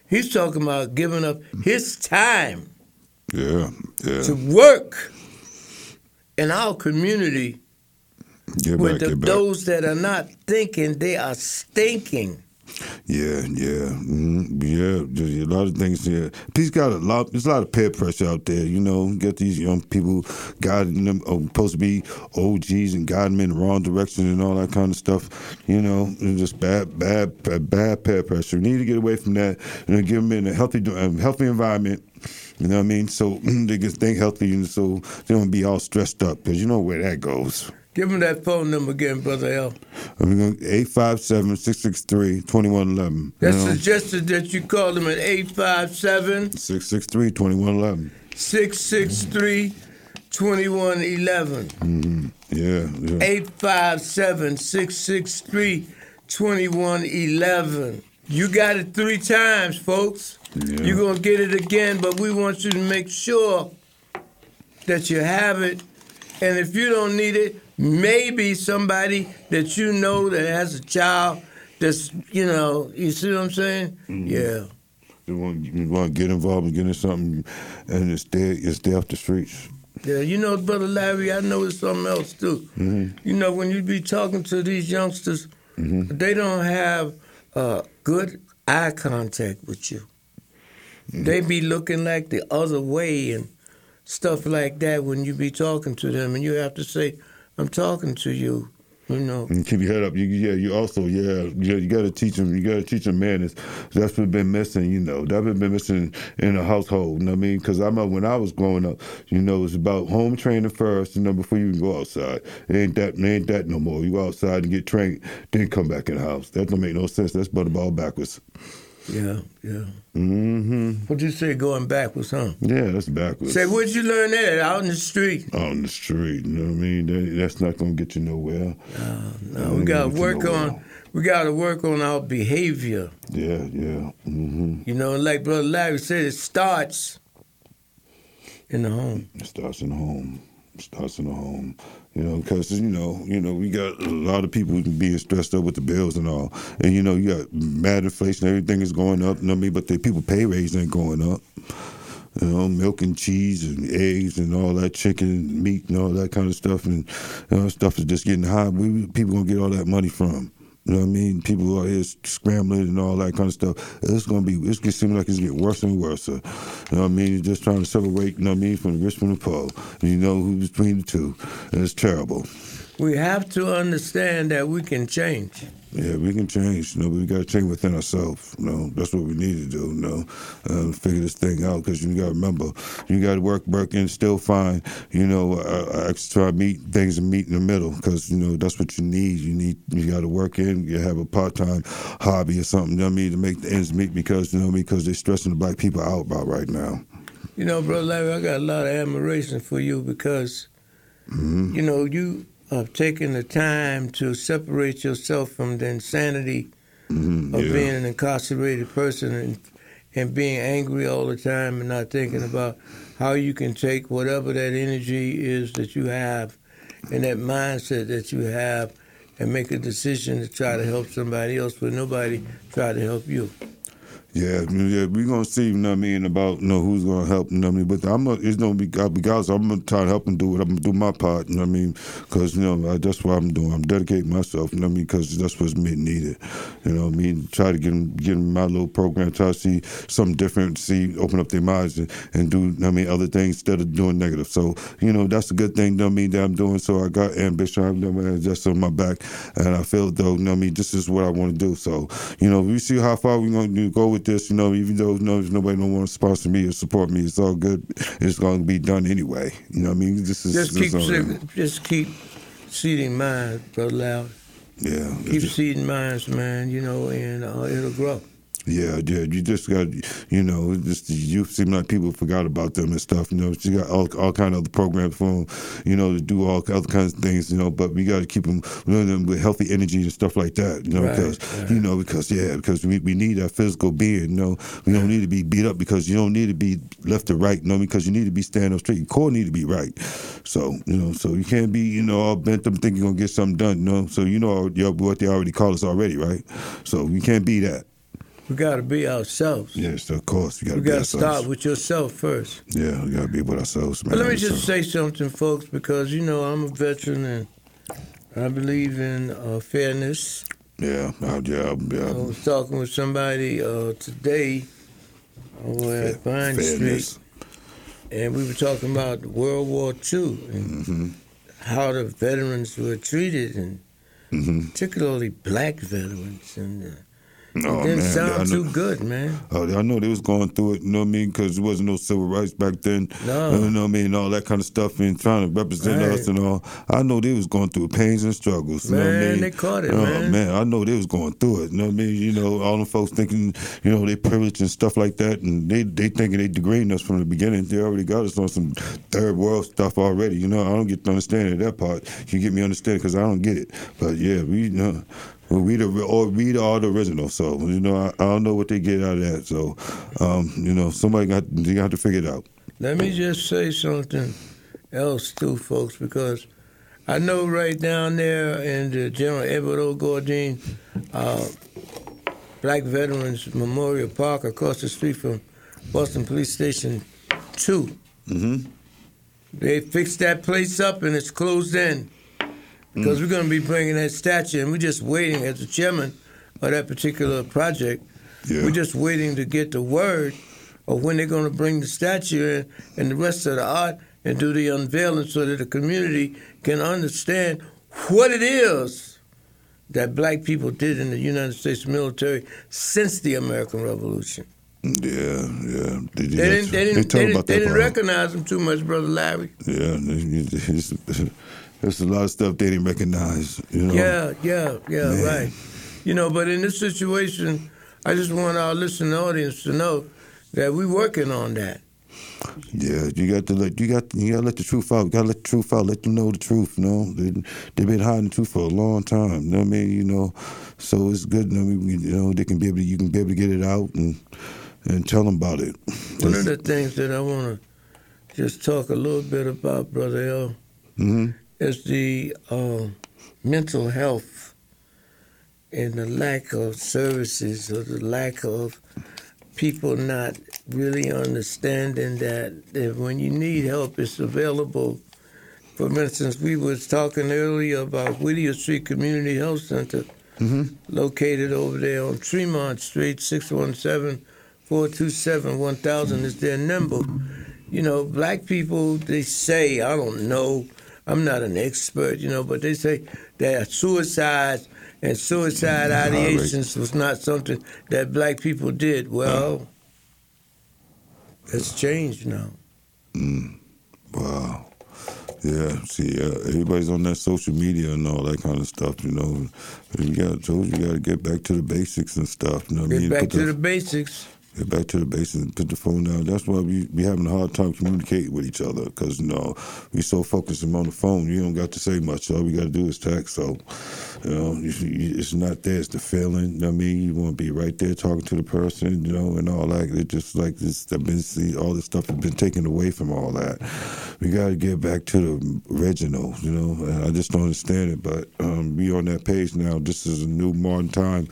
He's talking about giving up his time Yeah, yeah. to work in our community Get with back, the, those that are not thinking, they are stinking. Yeah, yeah, mm, yeah. There's a lot of things here. He's got a lot. There's a lot of peer pressure out there. You know, You get these young people guiding them, are supposed to be OGs and guiding them in the wrong direction and all that kind of stuff. You know, it's just bad, bad, bad, bad peer pressure. We need to get away from that and give them in a healthy, a healthy environment. You know what I mean? So they can think healthy and so they don't be all stressed up because you know where that goes. Give him that phone number again, Brother L. I'm going 857 663 2111. That's suggested that you call them at 857 663 2111. 663 2111. Mm-hmm. Yeah, yeah. 857 663 2111. You got it three times, folks. Yeah. You're going to get it again, but we want you to make sure that you have it. And if you don't need it, maybe somebody that you know that has a child that's, you know, you see what I'm saying? Yeah. You want, you want to get involved in getting something and it's stay, it's stay off the streets. Yeah, you know, Brother Larry, I know it's something else too. Mhm. You know, when you be talking to these youngsters, Mhm. they don't have uh, good eye contact with you. They be looking like the other way and stuff like that when you be talking to them, and you have to say, "I'm talking to you." You know. And keep your head up. You, yeah, you also, yeah, you, got to teach them. You got to teach them manners. That's what's been missing. You know, that's what's been missing in the household. You know what I mean? Because I remember when I was growing up, you know, it's about home training first. You know, before you go outside. Ain't that. Ain't that no more. You go outside and get trained, then come back in the house. That don't make no sense. That's but about backwards. Yeah, yeah. Mm-hmm. What'd you say going backwards, huh? Yeah, that's backwards. Say, where'd you learn that? Out in the street. Out in the street. You know what I mean? That, that's not gonna get you nowhere. No, we gotta work on we gotta work on our behavior. Yeah, yeah. Mm-hmm. You know, like Brother Larry said, it starts in the home. It starts in the home. It starts in the home. You know, because you know, you know, we got a lot of people being stressed up with the bills and all, and you know, you got mad inflation. Everything is going up. You know I mean? But the people pay raise ain't going up. You know, milk and cheese and eggs and all that chicken and meat and all that kind of stuff and you know, stuff is just getting high. Where people gonna get all that money from? You know what I mean? People are here scrambling and all that kind of stuff. It's gonna be. It's gonna seem like it's getting worse and worse. So, You know what I mean? You're just trying to separate. You know what I mean? From the rich from the poor. And you know who's between the two, and it's terrible. We have to understand that we can change. Yeah, we can change. You know, but we got to change within ourselves. You know, that's what we need to do. You know, uh, figure this thing out because you got to remember, you got to work, work, and still find, you know, uh, extra meet things and meet in the middle because you know that's what you need. You need you got to work in. You have a part time hobby or something. You know what I mean to make the ends meet because you know because they're stressing the black people out about right now. You know, Brother Larry, I got a lot of admiration for you because, Mm-hmm. you know, you have taking the time to separate yourself from the insanity Mhm, of yeah. being an incarcerated person and and being angry all the time and not thinking about how you can take whatever that energy is that you have and that mindset that you have and make a decision to try to help somebody else, but nobody try to help you. Yeah, yeah, we're gonna see, you know what I mean, about you know who's gonna help, you know what I mean. But I'm gonna, it's gonna be because I'm gonna try to help them do what I'm gonna do my part, you know what I mean, because you know I, that's what I'm doing. I'm dedicating myself, you know what I mean, because that's what's needed, you know what I mean. Try to get them, get them my little program, try to see something different, see, open up their minds and, and do, you know I mean, other things instead of doing negative. So you know that's a good thing, you know what I mean, that I'm doing. So I got ambition, I've know, man, just on my back, and I feel though, you know what I mean, this is what I want to do. So you know, we see how far we're gonna go with this, you know, even though you know, nobody don't want to sponsor me or support me, it's all good. It's going to be done anyway. You know what I mean? This is Just keep this all- se- just keep seeding minds, brother Loud. yeah. Keep just- seeding minds, man. You know, and uh, it'll grow. Yeah, yeah. You just got, you know, just you seem like people forgot about them and stuff. You know, you got all all kind of other programs for them, you know, to do all other kinds of things. You know, but we got to keep them, you know, them with healthy energy and stuff like that. You know, Right, because right. you know, because yeah, because we, we need our physical being. You know, we don't need to be beat up because you don't need to be left or right. You know, because you need to be standing up straight. Your core need to be right. So you know, so you can't be you know all bent up thinking you're gonna get something done. You know, so you know what they already call us already, right? So we can't be that. We got to be ourselves. Yes, of course. We gotta be got to start with yourself first. Yeah, we gotta be with ourselves, man. But let me just say something, folks, because you know I'm a veteran and I believe in uh, fairness. yeah, I, yeah, I was talking with somebody uh, today over at Vine Street, and we were talking about World War II and Mm-hmm. how the veterans were treated, and Mm-hmm. particularly black veterans. And uh, Oh it didn't man, sound too good, man. oh, I know they was going through it. You know what I mean? Because there wasn't no civil rights back then. No. you know what I mean? All that kind of stuff and trying to represent Right. us and all. I know they was going through pains and struggles. You know what I Man, mean? they caught it, oh, man. I know they was going through it. You know what I mean? You know, all them folks thinking, you know, they privileged and stuff like that, and they they thinking they degrading us from the beginning. They already got us on some third world stuff already. You know, I don't get to understanding of that part. You get me understanding because I don't get it. But yeah, we you know. Well, we the or we the, all the original, so you know I, I don't know what they get out of that. So, um, you know, somebody got you got to figure it out. Let me just say something else too, folks, because I know right down there in the General Edward O. Gourdin uh, Black Veterans Memorial Park across the street from Boston Police Station 2. Mm-hmm. They fixed that place up and it's closed in because we're going to be bringing that statue and we're just waiting as the chairman of that particular project. Yeah. We're just waiting to get the word of when they're going to bring the statue in and the rest of the art and do the unveiling so that the community can understand what it is that black people did in the United States military since the American Revolution. Yeah, yeah. They, They didn't, they didn't, they didn't, they didn't recognize them too much, Brother Larry. Yeah, there's, a lot of stuff they didn't recognize. You know. Yeah, yeah, yeah, Man. right. You know, but in this situation, I just want our listening audience to know that we're working on that. Yeah, you got to let you got you got to let the truth out. You got to let the truth out. Let them know the truth. You know, they they've been hiding the truth for a long time. You know what I mean? You know, so it's good. You know, you know they can be able to, you can be able to get it out and and tell them about it. One of the things that I want to just talk a little bit about, Brother L, hmm is the uh, mental health and the lack of services or the lack of people not really understanding that, that when you need help, it's available. For instance, we was talking earlier about Whittier Street Community Health Center, located over there on Tremont Street, 617-427-1000 is their number. You know, black people, they say, I don't know, I'm not an expert, you know, but they say that suicides and suicide mm-hmm. ideations was not something that black people did. Mm. Well, it's changed now. Mm. Wow. Yeah, see, uh, everybody's on that social media and all that kind of stuff, you know. You got told you got to get back to the basics and stuff. You know what I Get mean? back Put to the- the basics. Get back to the basics and put the phone down. That's why we be having a hard time communicating with each other because you know we so focused on the phone. You don't got to say much. All we got to do is text. So you know it's not there. It's the feeling. You know I mean, you want to be right there talking to the person. You know, and all that. It just like this. I've been see all this stuff has been taken away from all that. We got to get back to the original. You know, I just don't understand it. But um, we on that page now. This is a new modern time,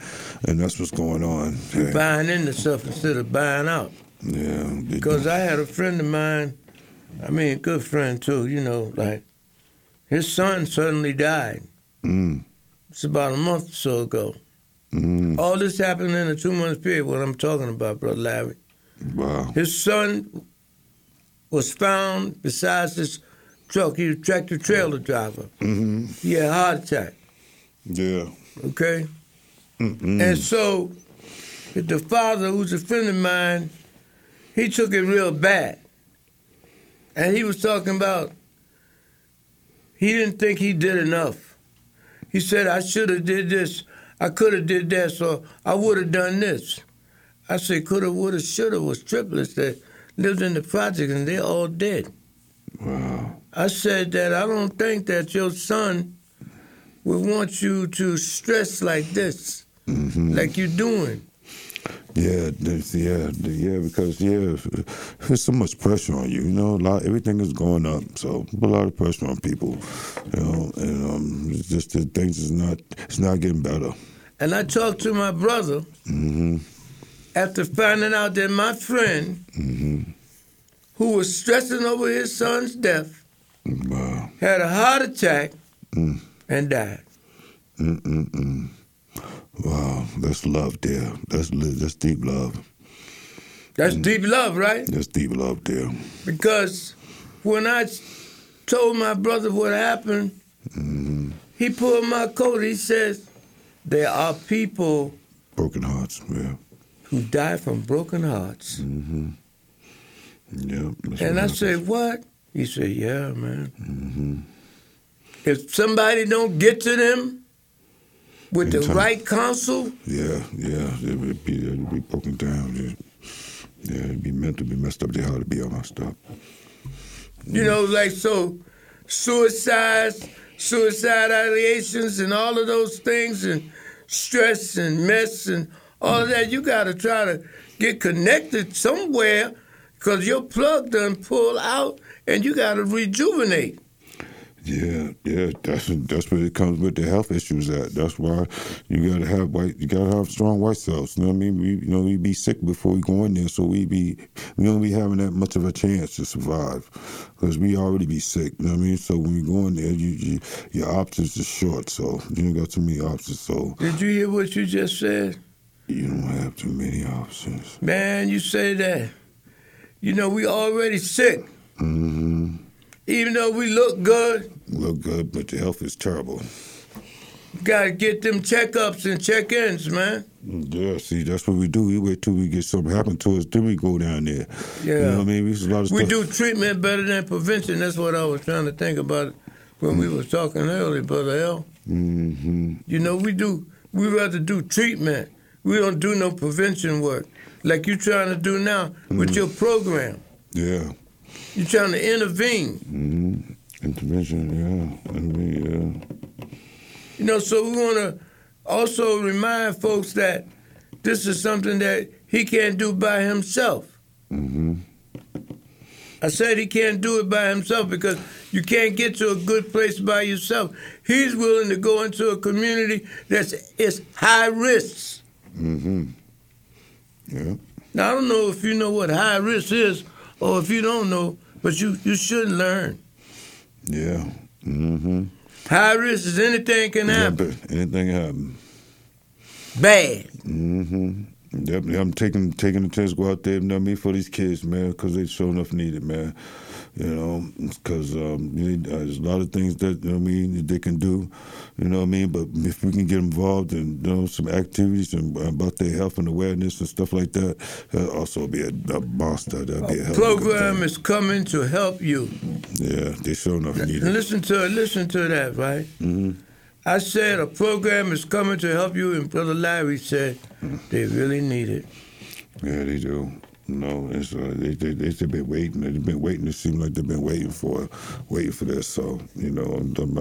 and that's what's going on. Buying into stuff of buying out. Yeah. Because I had a friend of mine, I mean, a good friend too, you know, like his son suddenly died. Mm. It's about a month or so ago. Mm. All this happened in a two month period, what I'm talking about, Brother Larry. Wow. His son was found besides his truck. He was a tractor trailer driver. Mm-hmm. He had a heart attack, Yeah. okay? Mm-mm. And so the father, who's a friend of mine, he took it real bad. And he was talking about he didn't think he did enough. He said, I should have did this. I could have did that, so I would have done this. I said, coulda, woulda, shoulda was triplets that lived in the project and they're all dead. Wow. I said that I don't think that your son would want you to stress like this, Mm-hmm. like you're doing. Yeah, yeah, yeah, because yeah, there's so much pressure on you. You know, a lot, everything is going up, so a lot of pressure on people. You know, and um, it's just that things is not, it's not getting better. And I talked to my brother Mm-hmm. after finding out that my friend, Mm-hmm. who was stressing over his son's death, Wow. had a heart attack Mm. and died. Mm-mm-mm. Wow, that's love there. That's that's deep love. That's Mm. deep love, right? That's deep love there. Because when I told my brother what happened, Mm-hmm. he pulled my coat. He says, There are people Broken hearts. Yeah. who die from broken hearts. Mm-hmm. Yeah. And I said, What? He said, Yeah, man. Mm-hmm. If somebody don't get to them with the right counsel, Yeah, yeah, it would be, it would be broken down. Yeah, yeah it'd be meant to be messed up. They hard to be all messed up. you know, like so suicides, suicide ideations and all of those things and stress and mess and all of that, you gotta try to get connected somewhere because your plug done pull out and you gotta rejuvenate. Yeah, yeah, that's that's where it comes with the health issues at. That's why you gotta have white, you gotta have strong white cells. You know what I mean? We, you know, we be sick before we go in there, so we be we don't be having that much of a chance to survive because we already be sick. You know what I mean? So when we go in there, you, you your options are short, so you don't got too many options. So Did you hear what you just said? you don't have too many options. Man, you say that. You know, we already sick. hmm Even though we look good, Look good, but the health is terrible. gotta get them checkups and check-ins, man. Yeah, see, that's what we do. We wait till we get something happen to us, then we go down there. Yeah. You know what I mean? We, a lot of We do treatment better than prevention. That's what I was trying to think about when we was talking earlier, Brother L. hmm You know, we do, we rather do treatment. We don't do no prevention work like you're trying to do now with your program. Yeah. You trying to intervene. hmm Intervention, yeah. I mean, yeah. You know, so we want to also remind folks that this is something that he can't do by himself. hmm I said he can't do it by himself because you can't get to a good place by yourself. He's willing to go into a community that's is high risks. hmm Yeah. Now I don't know if you know what high risk is or if you don't know, but you, you should learn. Yeah. Mm hmm High risk is anything can happen. but anything happen. Bad. Mm hmm Yep, I'm taking taking the chance to go out there, you know what I mean, for these kids, man, because they sure enough need it, man. You know, because um, uh, there's a lot of things that you know I mean they can do, you know what I mean. But if we can get involved in you know some activities and about their health and awareness and stuff like that, that'd also be a, a monster. That'd be a a Program is coming to help you. Yeah, they sure enough need it. listen to listen to that, right? hmm I said a program is coming to help you, and Brother Larry said they really need it. Yeah, they do. No, it's uh, they they they've been waiting. They've been waiting. It seems like they've been waiting for waiting for this. So you know,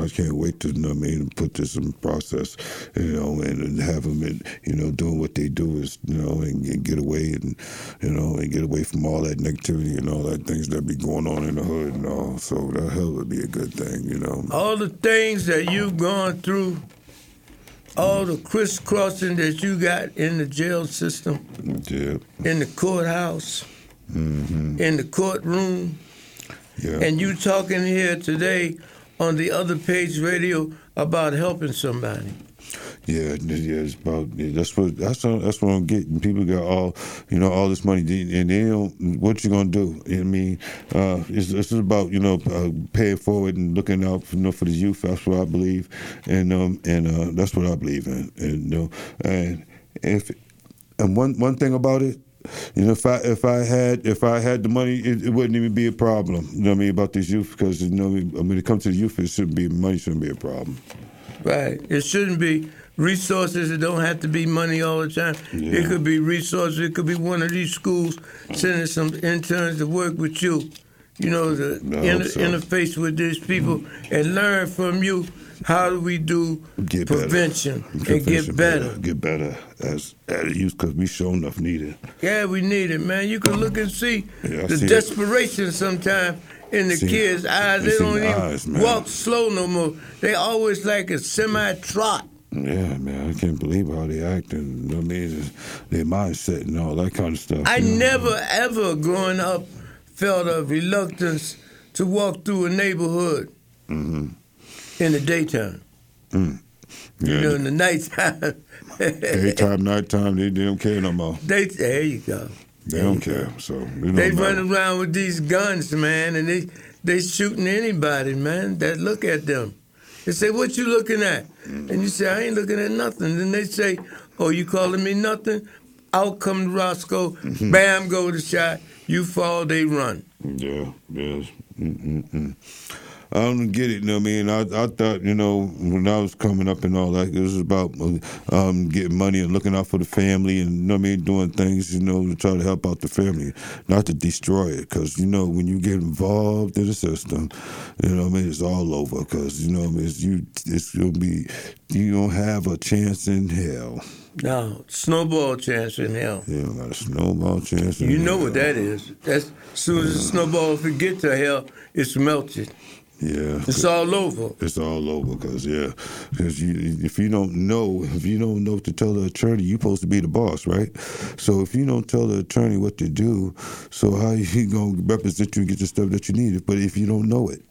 I can't wait to you know I mean put this in process. You know, and, and have them in, you know doing what they do is you know and, and get away and you know and get away from all that negativity and all that things that be going on in the hood and all. So that hell would be a good thing. You know. All the things that you've gone through, all the crisscrossing that you got in the jail system, Yeah. in the courthouse, mm-hmm. in the courtroom, Yeah. and you talking here today on the other page radio about helping somebody. Yeah, yeah, it's about yeah, that's what that's what, that's what I'm getting. People got all you know all this money, and they don't. What you gonna do? I mean, uh, it's it's about you know uh, paying forward and looking out for, you know, for the youth. That's what I believe, and um and uh, that's what I believe in. And you know, and if and one one thing about it. You know, if I if I had if I had the money, it, it wouldn't even be a problem. You know what I mean about this youth because you know I when it comes to the youth, it shouldn't be money shouldn't be a problem. Right. It shouldn't be resources. It don't have to be money all the time. Yeah. It could be resources. It could be one of these schools sending some interns to work with you. You know, to inter- so. interface with these people mm. and learn from you. How do we do Get better. prevention and Prevention, get better? Get better as as youth because we sure enough need it. Yeah, we need it, man. You can look and see Yeah, the see it. desperation sometimes in the See kids' eyes. They don't the even eyes, walk slow no more. They always like a semi trot. Yeah, man, I can't believe how they act and you I mean, their mindset and all that kind of stuff. I know? never ever growing up felt a reluctance to walk through a neighborhood Mhm. in the daytime. You Yeah, know, in the nighttime. daytime, nighttime, they, they don't care no more. they there you go. They don't care. So They matter. run around with these guns, man, and they they shooting anybody, man. That look at them. They say, "What you looking at?" And you say, "I ain't looking at nothing." Then they say, "Oh, you calling me nothing?" Out come Roscoe, Mm-hmm. bam, go the shot. You fall, they run. Yeah, yes. Mm-mm-mm. I don't get it. You know what I mean? I, I thought, you know, when I was coming up and all that, it was about um, getting money and looking out for the family and, you know what I mean, doing things, you know, to try to help out the family, not to destroy it. Because, you know, when you get involved in the system, you know what I mean, it's all over. Because, you know what I mean, it's, you, it's going to be, you don't have a chance in hell. No, snowball chance in hell. Got a snowball chance in You know hell. what that is. That's as soon as the snowball if it get to hell, it's melted. Yeah. It's all over. It's all over because yeah, because you if you don't know if you don't know what to tell the attorney, you're supposed to be the boss, right? So if you don't tell the attorney what to do, so how you gonna represent you and get the stuff that you need? But if you don't know it,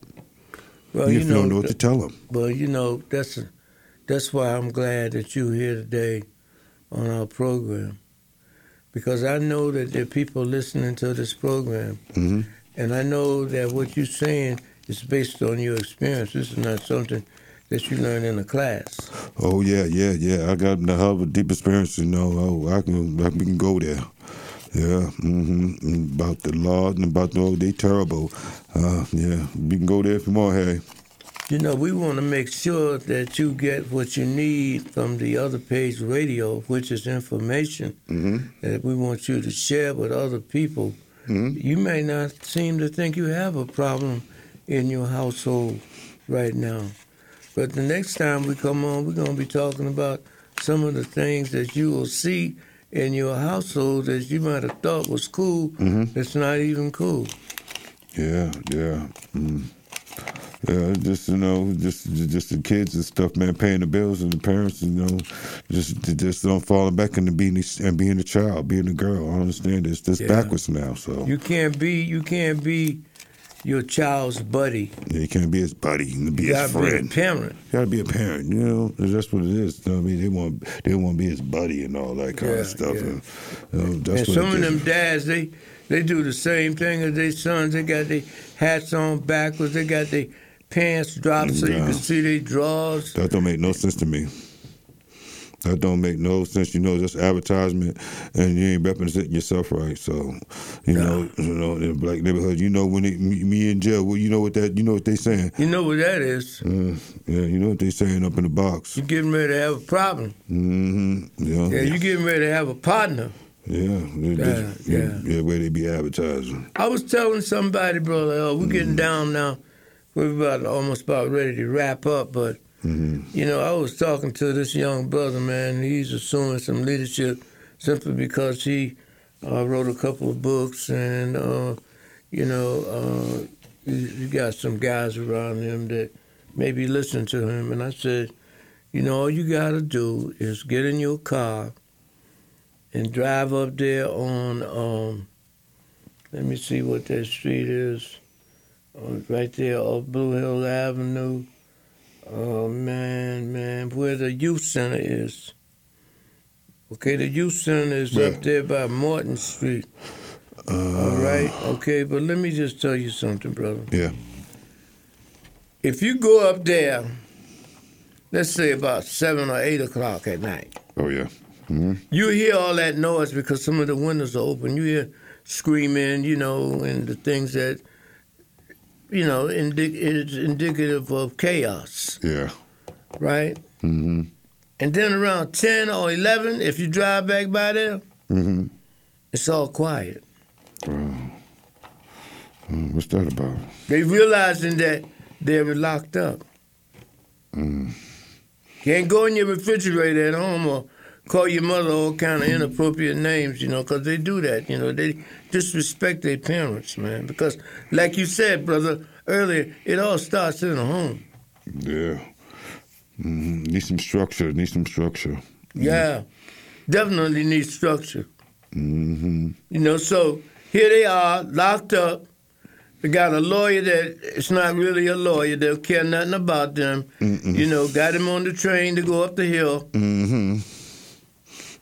Well, if you you, don't know what to tell them, well, you know that's that's why I'm glad that you're here today on our program because I know that there are people listening to this program, hmm and I know that what you're saying is based on your experience. This is not something that you learn in a class. oh yeah, yeah, yeah, I got the of a deep experience, you know. Oh, I can, I, we can go there. Yeah, mm-hmm. about the law and about the oh, they terrible. Uh, yeah, we can go there if you want, Harry. You know, we want to make sure that you get what you need from the other page radio, which is information hmm that we want you to share with other people. hmm You may not seem to think you have a problem in your household right now, but the next time we come on, we're going to be talking about some of the things that you will see in your household that you might have thought was cool. Mhm. That's not even cool. Yeah, yeah. Mm. Yeah, just you know, just just the kids and stuff, man, paying the bills and the parents, you know, just just don't falling back into being a, and being a child, being a girl. I understand this. This Yeah. backwards now, so You can't be you can't be your child's buddy. yeah, you can't be his buddy and be You his gotta be a friend. parent. You gotta be a parent, you know. That's what it is. You know what I mean, they want they want to be his buddy and all that kind Yeah, of stuff. yeah. And, you know, that's and what some of them dads, they they do the same thing as their sons. They got their hats on backwards. They got their pants dropped so you can see their drawers. That don't make no sense to me. That don't make no sense. You know, just advertisement, and you ain't representing yourself right. So, you know, you know, in black neighborhood, you know, when it, me, me in jail, well, you know what that, you know what they saying. You know what that is. Uh, yeah, you know what they saying up in the box. You getting ready to have a problem. Mm-hmm. Yeah. Yeah, you getting ready to have a partner. Yeah, they- they- Yeah, yeah. yeah, where they be advertising. I was telling somebody, brother, oh, we're getting down now. We're about almost about ready to wrap up, but you know, I was talking to this young brother, man. He's assuming some leadership simply because he uh, wrote a couple of books, and uh, you know, uh, he, he got some guys around him that maybe listen to him. And I said, you know, all you got to do is get in your car and drive up there on. Um, let me see what that street is. Uh, right there off Blue Hill Avenue. Oh man, man, where the youth center is. Okay, the youth center is Yeah. up there by Morton Street. All right, okay, but let me just tell you something, brother. Yeah. If you go up there, let's say about seven or eight o'clock at night, Oh yeah. hmm you hear all that noise because some of the windows are open. You hear screaming, you know, and the things that, you know, indi- is indicative of chaos, Yeah. right? hmm And then around 10 or 11, if you drive back by there, hmm it's all quiet. Mm, what's that about? They realizing that they're locked up. Can't go in your refrigerator at home or call your mother all kind of inappropriate names, you know, because they do that. You know, they disrespect their parents, man. Because, like you said, brother, earlier, it all starts in the home. Yeah. hmm Need some structure. Need some structure. Yeah, definitely need structure. Mm hmm You know, so here they are, locked up. They got a lawyer that it's not really a lawyer. They don't care nothing about them. You know, got him on the train to go up the hill. hmm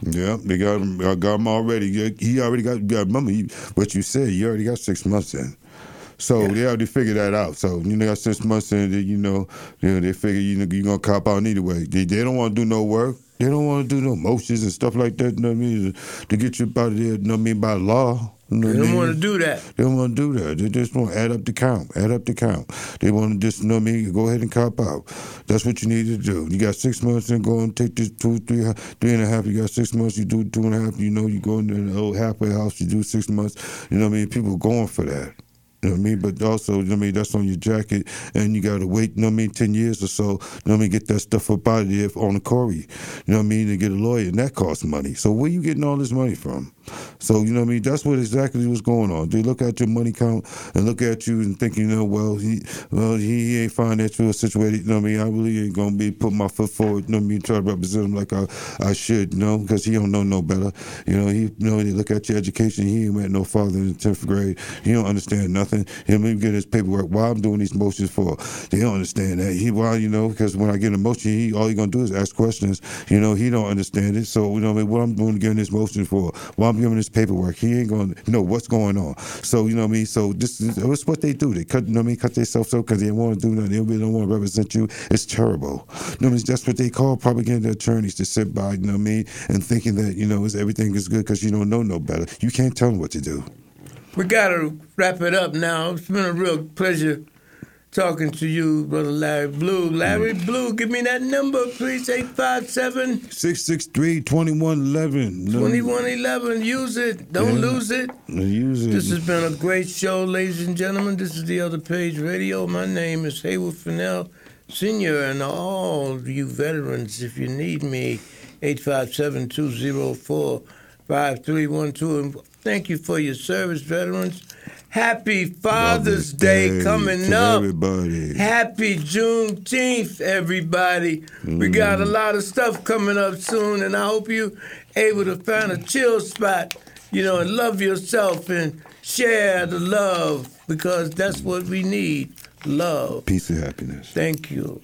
Yeah, they got him. I got him already. He already got. You got remember he, what you said. You already got six months in. So they already figured that out. So you know, got six months in. They, you know, you know, they figure you know you're gonna cop out anyway. They, they don't want to do no work. They don't want to do no motions and stuff like that. You know what I mean? To get you out of there. You know what I mean? By law. Know They don't want to do that. They don't want to do that. They just want to add up the count, add up the count. They want to just, you know what I mean, go ahead and cop out. That's what you need to do. You got six months and go and take this two, three, three and a half. You got six months, you do two and a half. You know, you go into the old halfway house, you do six months. You know what I mean? People going for that. You know what I mean? But also, you know what I mean, that's on your jacket, and you got to wait, you know what I mean, 10 years or so, you know what I mean, get that stuff up out of there on the CORI. You know what I mean? To get a lawyer, and that costs money. So where you getting all this money from? So, you know what I mean? That's what exactly what's going on. They look at your money count and look at you and think, you know, well, he well, he ain't financially situated, you know what I mean? I really ain't to be putting my foot forward, you know what I mean, try to represent him like I, I should, you know, because he don't know no better. You know, he, you know, they look at your education, he ain't met no father in the 10th grade. He don't understand nothing. Don't even get his paperwork. Why I'm doing these motions for? They don't understand that. He, why, you know, because when I get a motion, he, all he to do is ask questions. You know, he don't understand it. So, you know, what I mean, what I'm doing giving this motion for? Why I'm giving this paperwork? He ain't to know what's going on. So, you know what I mean? So, this is what they do. They cut, you know what I mean? Cut themselves up because they don't want to do nothing. They don't want to represent you. It's terrible. You know what I mean? That's what they call propaganda attorneys to sit by, you know what I mean? And thinking that, you know, it's, everything is good because you don't know no better. You can't tell them what to do. We got to wrap it up now. It's been a real pleasure talking to you, Brother Larry Blue. Larry mm. Blue, give me that number, please, 857 663 2111. 2111. Use it. Don't Yeah. lose it. Use it. This has been a great show, ladies and gentlemen. This is the Other Page Radio. My name is Haywood Fennell, Senior, and all you veterans, if you need me, 857 204 5312. Thank you for your service, veterans. Happy Father's Day, coming to up. Everybody. Happy Juneteenth, everybody. We got a mm. lot of stuff coming up soon, and I hope you able to find a chill spot, you know, and love yourself and share the love because that's what we need love. Peace and happiness. Thank you.